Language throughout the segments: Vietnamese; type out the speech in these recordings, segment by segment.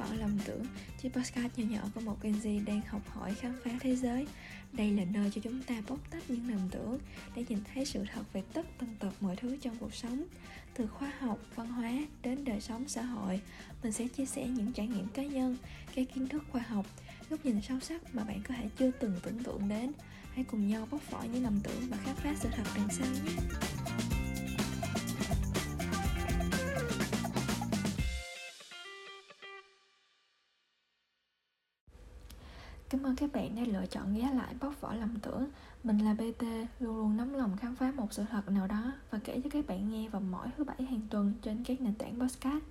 vỏ lầm tưởng Chiếc podcast nhỏ nhỏ của một Gen Z đang học hỏi khám phá thế giới. Đây là nơi cho chúng ta bóc tách những lầm tưởng Để nhìn thấy sự thật về tất tần tật mọi thứ trong cuộc sống Từ khoa học, văn hóa đến đời sống xã hội. Mình sẽ chia sẻ những trải nghiệm cá nhân, các kiến thức khoa học Góc nhìn sâu sắc mà bạn có thể chưa từng tưởng tượng đến. Hãy cùng nhau bóc vỏ những lầm tưởng và khám phá sự thật đằng sau nhé! Cảm ơn các bạn đã lựa chọn ghé lại bóc vỏ lầm tưởng. Mình là BT, luôn luôn nóng lòng khám phá một sự thật nào đó Và kể cho các bạn nghe vào mỗi thứ bảy hàng tuần trên các nền tảng podcast.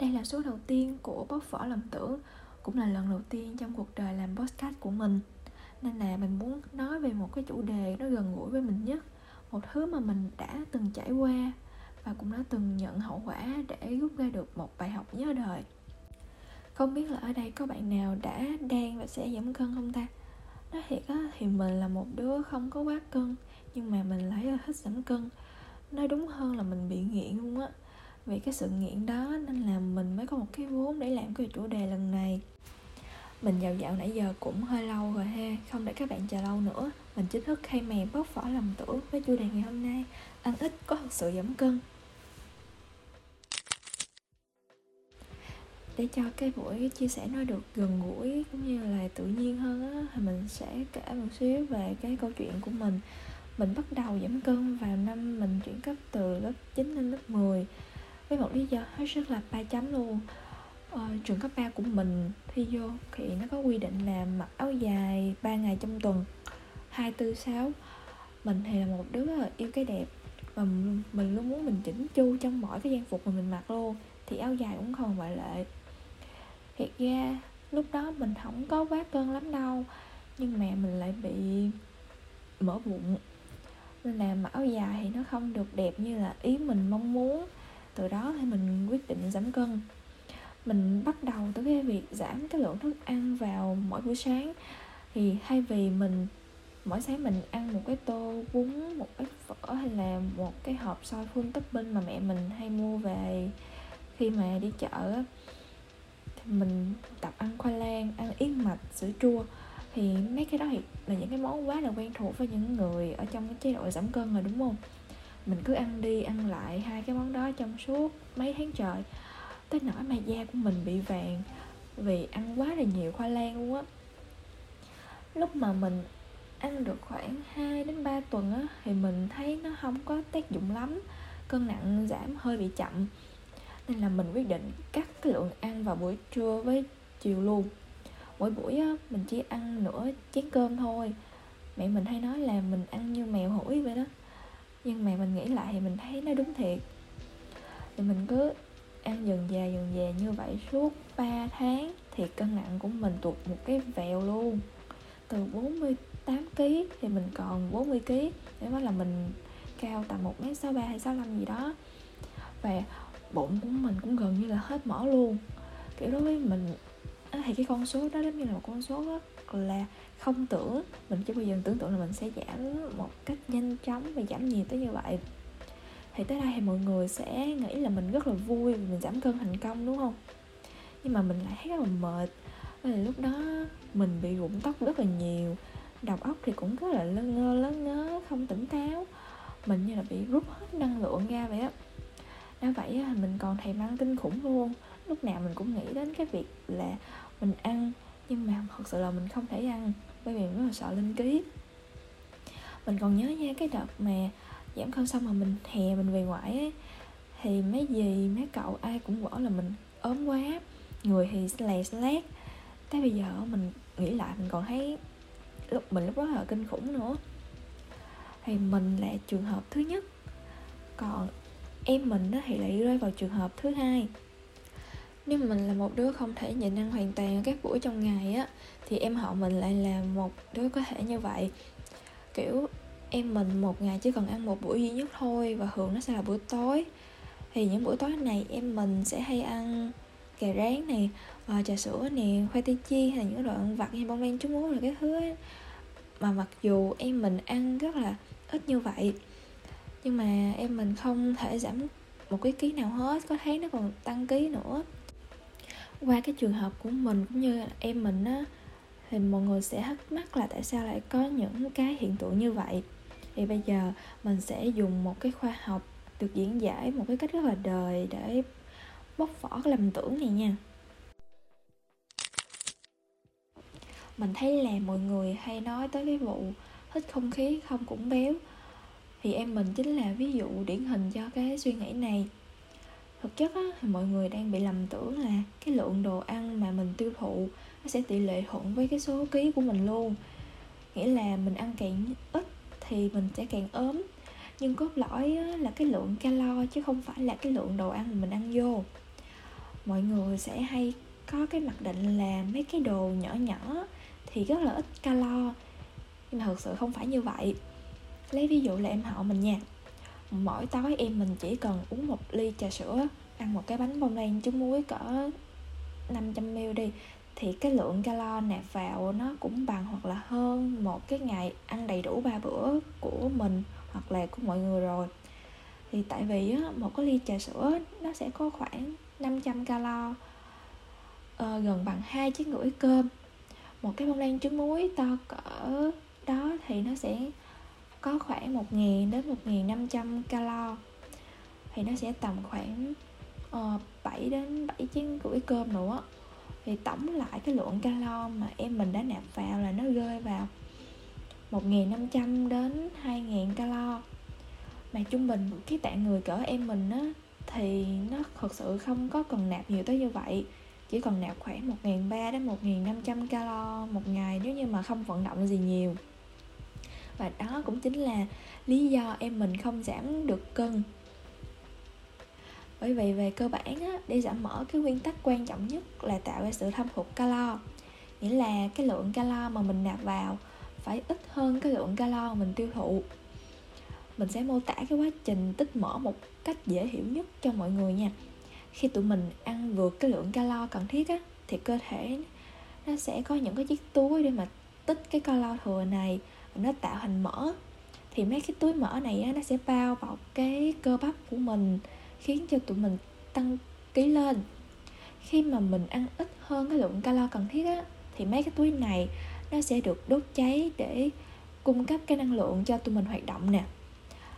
Đây là số đầu tiên của bóc vỏ lầm tưởng Cũng là lần đầu tiên trong cuộc đời làm podcast của mình. Nên là mình muốn nói về một cái chủ đề nó gần gũi với mình nhất Một thứ mà mình đã từng trải qua Và cũng đã từng nhận hậu quả để rút ra được một bài học nhớ đời không biết là ở đây có bạn nào đã đang và sẽ giảm cân không ta? Nói thiệt á, thì mình là một đứa không có quá cân, nhưng mà mình lại thích giảm cân. Nói đúng hơn là mình bị nghiện luôn á. Vì cái sự nghiện đó nên là mình mới có một cái vốn để làm cái chủ đề lần này. Mình dạo dạo nãy giờ cũng hơi lâu rồi ha, không để các bạn chờ lâu nữa. Mình chính thức khai màn bóc vỏ lầm tưởng với chủ đề ngày hôm nay, ăn ít có thật sự giảm cân. Để cho cái buổi chia sẻ nó được gần gũi cũng như là tự nhiên hơn á thì mình sẽ kể một xíu về cái câu chuyện của mình. Mình bắt đầu giảm cân vào năm mình chuyển cấp từ lớp 9 lên lớp 10 với một lý do hết sức là ba chấm luôn. Ờ, trường cấp 3 của mình thi vô thì nó có quy định là mặc áo dài 3 ngày trong tuần 246 mình thì là một đứa yêu cái đẹp và mình luôn muốn mình chỉnh chu trong mỗi cái trang phục mà mình mặc luôn. Thì áo dài cũng không ngoại lệ thiệt ra, lúc đó mình không có quá cân lắm đâu, nhưng mà mình lại bị mở bụng. Nên là mặc áo dài thì nó không được đẹp như là ý mình mong muốn. Từ đó thì mình quyết định giảm cân. Mình bắt đầu từ cái việc giảm cái lượng thức ăn vào mỗi buổi sáng. Thì thay vì mình, mỗi sáng mình ăn một cái tô bún, một cái phở hay là một cái hộp xôi full topping mà mẹ mình hay mua về khi mà đi chợ mình tập ăn khoai lang, ăn yến mạch, sữa chua. Thì mấy cái đó thì là những cái món quá là quen thuộc với những người ở trong cái chế độ giảm cân rồi, đúng không? Mình cứ ăn đi, ăn lại hai cái món đó trong suốt mấy tháng trời. Tới nỗi mà da của mình bị vàng vì ăn quá là nhiều khoai lang luôn á. Lúc mà mình ăn được khoảng 2 đến 3 tuần á, thì mình thấy nó không có tác dụng lắm. Cân nặng giảm, hơi bị chậm nên là mình quyết định cắt cái lượng ăn vào buổi trưa với chiều luôn. Mỗi buổi á, mình chỉ ăn nửa chén cơm thôi. Mẹ mình hay nói là mình ăn như mèo hủi vậy đó. Nhưng mà mình nghĩ lại thì mình thấy nó đúng thiệt. Thì mình cứ ăn dần dà dần dà như vậy suốt 3 tháng thì cân nặng của mình tụt một cái vèo luôn. Từ 48 kg thì mình còn 40 kg nếu nói là mình cao tầm 1m63 hay 65 gì đó. Và bụng của mình cũng gần như là hết mỡ luôn. Kiểu đối với mình thì cái con số đó giống như là một con số rất là không tưởng, mình chưa bao giờ tưởng tượng là mình sẽ giảm một cách nhanh chóng và giảm nhiều tới như vậy. Thì tới đây thì mọi người sẽ nghĩ là mình rất là vui vì mình giảm cân thành công, đúng không? Nhưng mà mình lại thấy rất là mệt. Là lúc đó mình bị rụng tóc rất là nhiều, đầu óc thì cũng rất là lơ ngơ lơ ngớ, không tỉnh táo. Mình như là bị rút hết năng lượng ra vậy á đã vậy mình còn thèm ăn kinh khủng luôn. Lúc nào mình cũng nghĩ đến cái việc là mình ăn, nhưng mà thật sự là mình không thể ăn, bởi vì mình rất là sợ linh ký. Mình còn nhớ nha, cái đợt mà giảm cân xong mà mình hè mình về ngoại ấy thì mấy gì mấy cậu ai cũng bảo là mình ốm quá, người thì lè lét. Tới bây giờ mình nghĩ lại mình còn thấy lúc, mình lúc đó là kinh khủng nữa. Thì mình là trường hợp thứ nhất. Còn em mình thì lại rơi vào trường hợp thứ hai. Nếu mình là một đứa không thể nhịn ăn hoàn toàn các buổi trong ngày á thì em họ mình lại là một đứa có thể như vậy. Kiểu em mình một ngày chỉ cần ăn một buổi duy nhất thôi và thường nó sẽ là buổi tối. Thì những buổi tối này em mình sẽ hay ăn gà rán này uh, ờ, trà sữa nè khoai tây chiên hay những đồ ăn vặt như bông lan trứng muối là cái thứ ấy. mà mặc dù em mình ăn rất là ít như vậy nhưng mà em mình không thể giảm một cái ký nào hết, có thấy nó còn tăng ký nữa. Qua cái trường hợp của mình cũng như em mình á, thì mọi người sẽ thắc mắc là tại sao lại có những cái hiện tượng như vậy. Thì bây giờ mình sẽ dùng một cái khoa học được diễn giải một cái cách rất là đời để bóc vỏ cái lầm tưởng này nha. Mình thấy là mọi người hay nói tới cái vụ hít không khí không cũng béo thì em mình chính là ví dụ điển hình cho cái suy nghĩ này. Thực chất á, thì mọi người đang bị lầm tưởng là cái lượng đồ ăn mà mình tiêu thụ nó sẽ tỷ lệ thuận với cái số ký của mình luôn. Nghĩa là mình ăn càng ít thì mình sẽ càng ốm. Nhưng cốt lõi là cái lượng calo chứ không phải là cái lượng đồ ăn mình ăn vô. Mọi người sẽ hay có cái mặc định là mấy cái đồ nhỏ nhỏ thì rất là ít calo. Nhưng mà thực sự không phải như vậy lấy ví dụ là em họ mình nha. Mỗi tối em mình chỉ cần uống một ly trà sữa ăn một cái bánh bông lan trứng muối cỡ 500ml đi thì cái lượng calo nạp vào nó cũng bằng hoặc là hơn một cái ngày ăn đầy đủ ba bữa của mình hoặc là của mọi người rồi. Thì tại vì á, một cái ly trà sữa nó sẽ có khoảng 500 calo uh, gần bằng hai chiếc rưỡi cơm. Một cái bông lan trứng muối to cỡ đó thì nó sẽ có khoảng 1.000 đến 1.500 calo. Thì nó sẽ tầm khoảng ờ, uh, 7 đến 7 chén rưỡi cơm nữa. Thì tổng lại cái lượng calo mà em mình đã nạp vào là nó rơi vào 1.500 đến 2.000 calo. Mà trung bình cái tạng người cỡ em mình á thì nó thật sự không có cần nạp nhiều tới như vậy. Chỉ cần nạp khoảng 1.300 đến 1.500 calo một ngày nếu như mà không vận động gì nhiều và đó cũng chính là lý do em mình không giảm được cân. Bởi vì về cơ bản á, để giảm mỡ cái nguyên tắc quan trọng nhất là tạo ra sự thâm hụt calo. Nghĩa là cái lượng calo mà mình nạp vào phải ít hơn cái lượng calo mình tiêu thụ. Mình sẽ mô tả cái quá trình tích mỡ một cách dễ hiểu nhất cho mọi người nha. Khi tụi mình ăn vượt cái lượng calo cần thiết á thì cơ thể nó sẽ có những cái chiếc túi để mà tích cái calo thừa này nó tạo thành mỡ. Thì mấy cái túi mỡ này á, nó sẽ bao bọc cái cơ bắp của mình khiến cho tụi mình tăng ký lên. Khi mà mình ăn ít hơn cái lượng calo cần thiết á thì mấy cái túi này nó sẽ được đốt cháy để cung cấp cái năng lượng cho tụi mình hoạt động nè.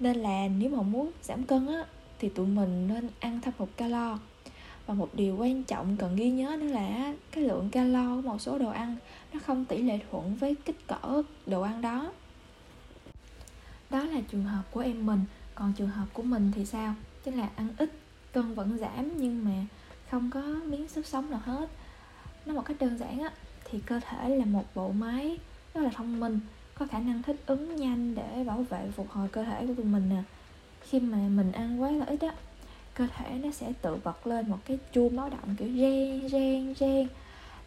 Nên là nếu mà muốn giảm cân á thì tụi mình nên ăn thâm hụt calo và một điều quan trọng cần ghi nhớ nữa là cái lượng calo của một số đồ ăn nó không tỷ lệ thuận với kích cỡ đồ ăn đó. Đó là trường hợp của em mình. Còn trường hợp của mình thì sao? Chính là ăn ít, cân vẫn giảm nhưng mà không có miếng sức sống nào hết. Nó một cách đơn giản á, thì cơ thể là một bộ máy rất là thông minh, có khả năng thích ứng nhanh để bảo vệ phục hồi cơ thể của tụi mình nè. Khi mà mình ăn quá là ít á cơ thể nó sẽ tự bật lên một cái chuông báo động kiểu reng reng reng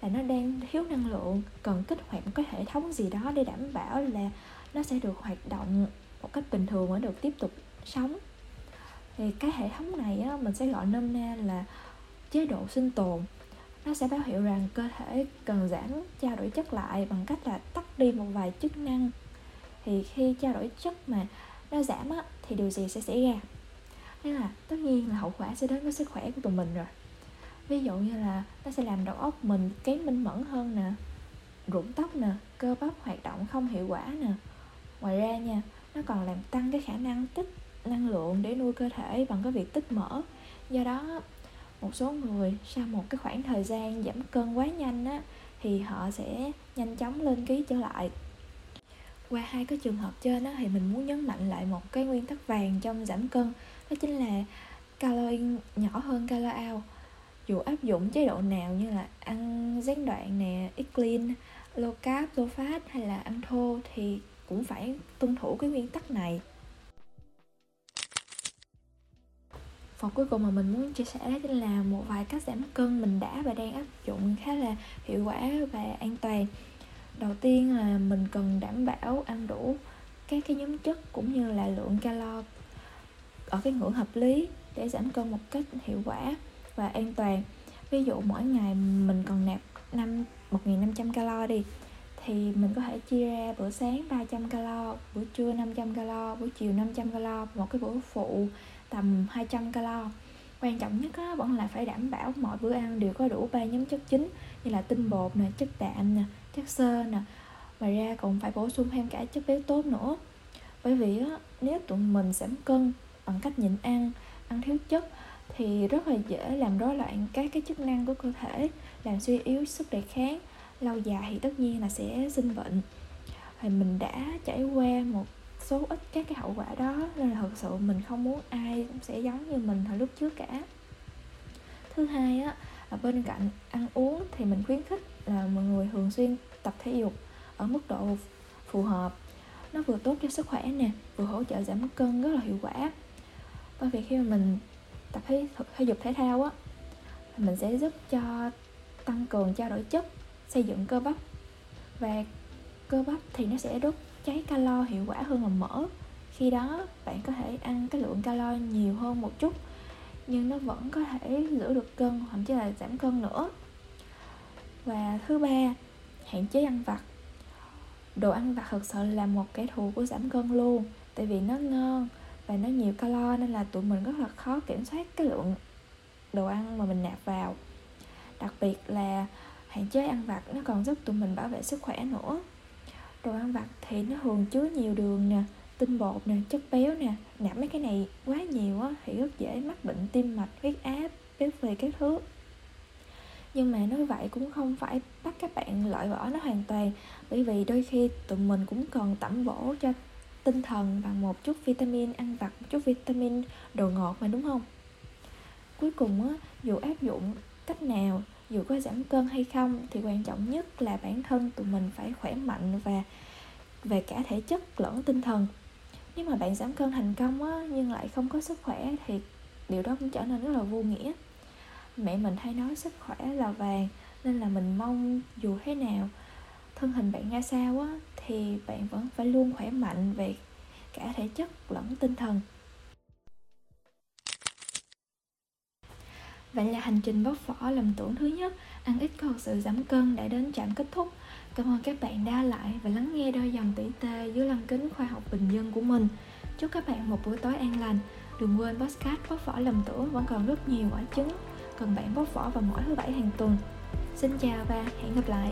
là nó đang thiếu năng lượng cần kích hoạt một cái hệ thống gì đó để đảm bảo là nó sẽ được hoạt động một cách bình thường và được tiếp tục sống. Thì cái hệ thống này á, mình sẽ gọi nôm na là chế độ sinh tồn. Nó sẽ báo hiệu rằng cơ thể cần giảm trao đổi chất lại bằng cách là tắt đi một vài chức năng. Thì khi trao đổi chất mà nó giảm á, thì điều gì sẽ xảy ra? Nên là tất nhiên là hậu quả sẽ đến với sức khỏe của tụi mình rồi. Ví dụ như là nó sẽ làm đầu óc mình kém minh mẫn hơn nè, rụng tóc nè, cơ bắp hoạt động không hiệu quả nè. Ngoài ra nha, nó còn làm tăng cái khả năng tích năng lượng để nuôi cơ thể bằng cái việc tích mỡ. Do đó, một số người sau một cái khoảng thời gian giảm cân quá nhanh á, thì họ sẽ nhanh chóng lên ký trở lại. Qua hai cái trường hợp trên á, thì mình muốn nhấn mạnh lại một cái nguyên tắc vàng trong giảm cân đó chính là calo in nhỏ hơn calo out dù áp dụng chế độ nào như là ăn gián đoạn nè eat clean, low carb, low fat hay là ăn thô thì cũng phải tuân thủ cái nguyên tắc này. Phần cuối cùng mà mình muốn chia sẻ đó chính là một vài cách giảm cân mình đã và đang áp dụng khá là hiệu quả và an toàn. Đầu tiên là mình cần đảm bảo ăn đủ các cái nhóm chất cũng như là lượng calo ở cái ngưỡng hợp lý để giảm cân một cách hiệu quả và an toàn. Ví dụ mỗi ngày mình còn nạp 5 1.500 calo đi thì mình có thể chia ra bữa sáng 300 calo, bữa trưa 500 calo, buổi chiều 500 calo, một cái bữa phụ tầm 200 calo. Quan trọng nhất á, vẫn là phải đảm bảo mọi bữa ăn đều có đủ ba nhóm chất chính như là tinh bột nè chất đạm nè chất xơ nè. Ngoài ra còn phải bổ sung thêm cả chất béo tốt nữa. Bởi vì á, nếu tụi mình giảm cân bằng cách nhịn ăn ăn thiếu chất thì rất là dễ làm rối loạn các cái chức năng của cơ thể, làm suy yếu sức đề kháng, lâu dài thì tất nhiên là sẽ sinh bệnh. Thì mình đã trải qua một số ít các cái hậu quả đó nên là thật sự mình không muốn ai cũng sẽ giống như mình hồi lúc trước cả. Thứ hai á, là bên cạnh ăn uống thì mình khuyến khích là mọi người thường xuyên tập thể dục ở mức độ phù hợp. Nó vừa tốt cho sức khỏe nè, vừa hỗ trợ giảm cân rất là hiệu quả bởi vì khi mà mình tập thể, thể dục thể thao á mình sẽ giúp cho tăng cường trao đổi chất xây dựng cơ bắp. Và cơ bắp thì nó sẽ đốt cháy calo hiệu quả hơn là mỡ. Khi đó bạn có thể ăn cái lượng calo nhiều hơn một chút nhưng nó vẫn có thể giữ được cân thậm chí là giảm cân nữa. Và thứ ba hạn chế ăn vặt. Đồ ăn vặt thực sự là một kẻ thù của giảm cân luôn tại vì nó ngon và nó nhiều calo nên là tụi mình rất là khó kiểm soát cái lượng đồ ăn mà mình nạp vào. Đặc biệt là hạn chế ăn vặt nó còn giúp tụi mình bảo vệ sức khỏe nữa. Đồ ăn vặt thì nó thường chứa nhiều đường nè, tinh bột nè, chất béo nè, nạp mấy cái này quá nhiều á thì rất dễ mắc bệnh tim mạch, huyết áp, béo phì các thứ. Nhưng mà nói vậy cũng không phải bắt các bạn loại bỏ nó hoàn toàn, bởi vì đôi khi tụi mình cũng cần tẩm bổ cho tinh thần bằng một chút vitamin, ăn vặt một chút vitamin đồ ngọt mà, đúng không? Cuối cùng á, dù áp dụng cách nào, dù có giảm cân hay không, thì quan trọng nhất là bản thân tụi mình phải khỏe mạnh và, về cả thể chất lẫn tinh thần. Nếu mà bạn giảm cân thành công á, nhưng lại không có sức khỏe thì điều đó cũng trở nên rất là vô nghĩa. Mẹ mình hay nói sức khỏe là vàng, nên là mình mong dù thế nào thân hình bạn ra sao á, thì bạn vẫn phải luôn khỏe mạnh về cả thể chất lẫn tinh thần. Vậy là hành trình bóc vỏ lầm tưởng thứ nhất, Ăn ít có sự giảm cân đã đến trạm kết thúc. Cảm ơn các bạn đã lại và lắng nghe đôi dòng tỉ tê dưới lăng kính khoa học bình dân của mình. Chúc các bạn một buổi tối an lành. Đừng quên podcast bóc vỏ lầm tưởng vẫn còn rất nhiều quả trứng Cần bạn bóc vỏ vào mỗi thứ bảy hàng tuần. Xin chào và hẹn gặp lại.